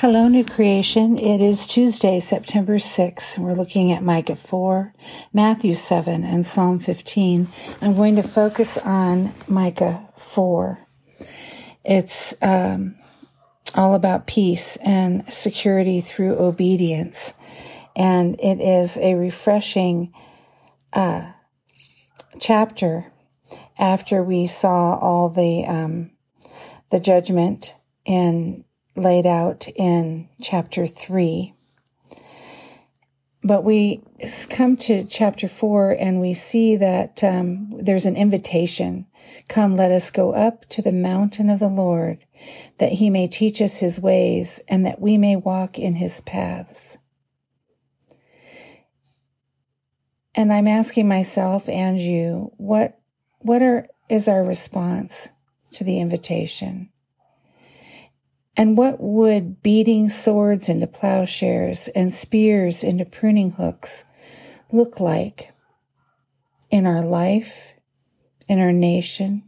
Hello, New Creation. It is Tuesday, September 6th. We're looking at Micah 4, Matthew 7, and Psalm 15. I'm going to focus on Micah 4. It's um, all about peace and security through obedience. And it is a refreshing uh, chapter after we saw all the um, the judgment in laid out in chapter 3. But we come to chapter 4 and we see that um, there's an invitation. Come, let us go up to the mountain of the Lord, that he may teach us his ways and that we may walk in his paths. And I'm asking myself and you, what, what are, is our response to the invitation? And what would beating swords into plowshares and spears into pruning hooks look like in our life, in our nation?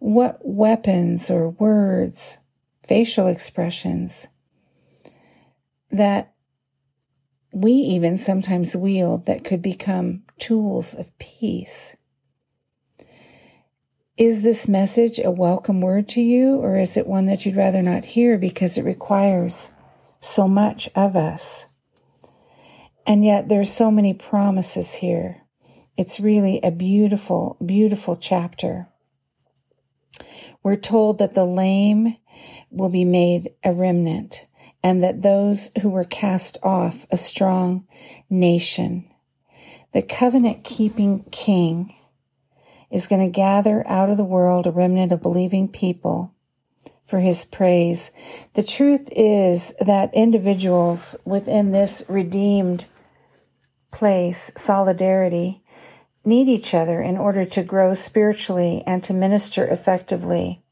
What weapons or words, facial expressions that we even sometimes wield that could become tools of peace? Is this message a welcome word to you, or is it one that you'd rather not hear because it requires so much of us? And yet there's so many promises here. It's really a beautiful, beautiful chapter. We're told that the lame will be made a remnant and that those who were cast off a strong nation. The covenant keeping king is going to gather out of the world a remnant of believing people for his praise. The truth is that individuals within this redeemed place, solidarity, need each other in order to grow spiritually and to minister effectively.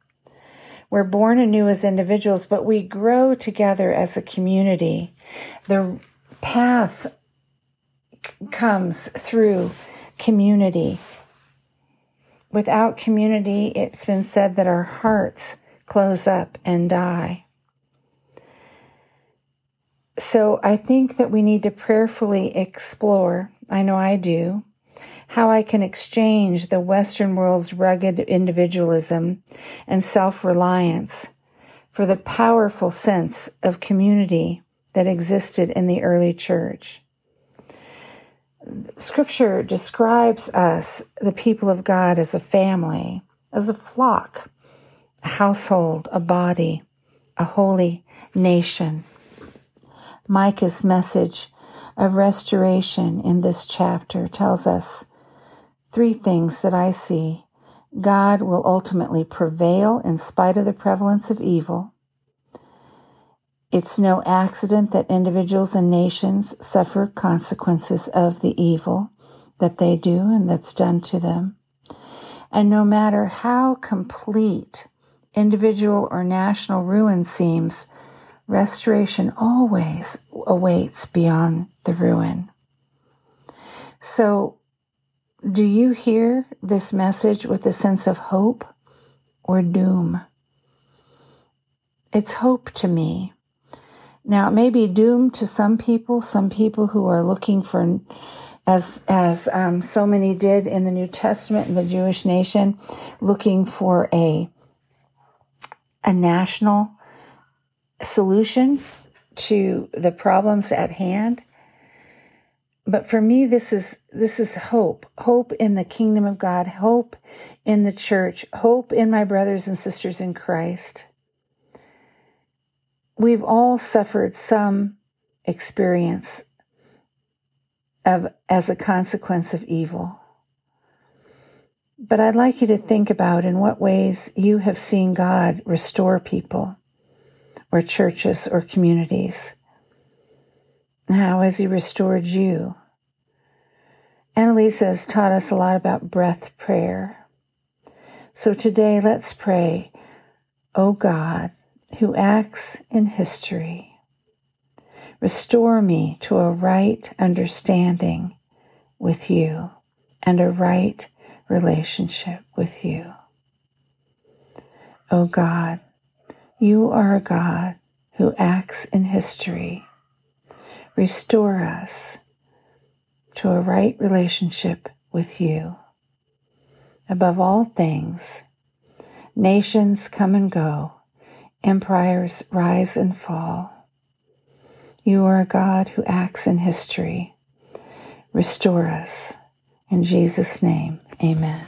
We're born anew as individuals, but we grow together as a community. The path comes through community. Without community, it's been said that our hearts close up and die. So I think that we need to prayerfully explore, I know I do, how I can exchange the Western world's rugged individualism and self reliance for the powerful sense of community that existed in the early church. Scripture describes us, the people of God, as a family, as a flock, a household, a body, a holy nation. Micah's message of restoration in this chapter tells us three things that I see. God will ultimately prevail in spite of the prevalence of evil. It's no accident that individuals and nations suffer consequences of the evil that they do and that's done to them. And no matter how complete individual or national ruin seems, restoration always awaits beyond the ruin. So, do you hear this message with a sense of hope or doom? It's hope to me now, it may be doomed to some people, some people who are looking for, as, as um, so many did in the New Testament in the Jewish nation, looking for a, a national solution to the problems at hand. But for me, this is, this is hope, hope in the kingdom of God, hope in the church, hope in my brothers and sisters in Christ we've all suffered some experience of as a consequence of evil. But I'd like you to think about in what ways you have seen God restore people or churches or communities. How has He restored you? Annalisa has taught us a lot about breath prayer. So today, let's pray, Oh God, who acts in history. Restore me to a right understanding with you and a right relationship with you. O oh God, you are a God who acts in history. Restore us to a right relationship with you. Above all things, nations come and go, empires rise and fall. You are a God who acts in history. Restore us. In Jesus' name, amen.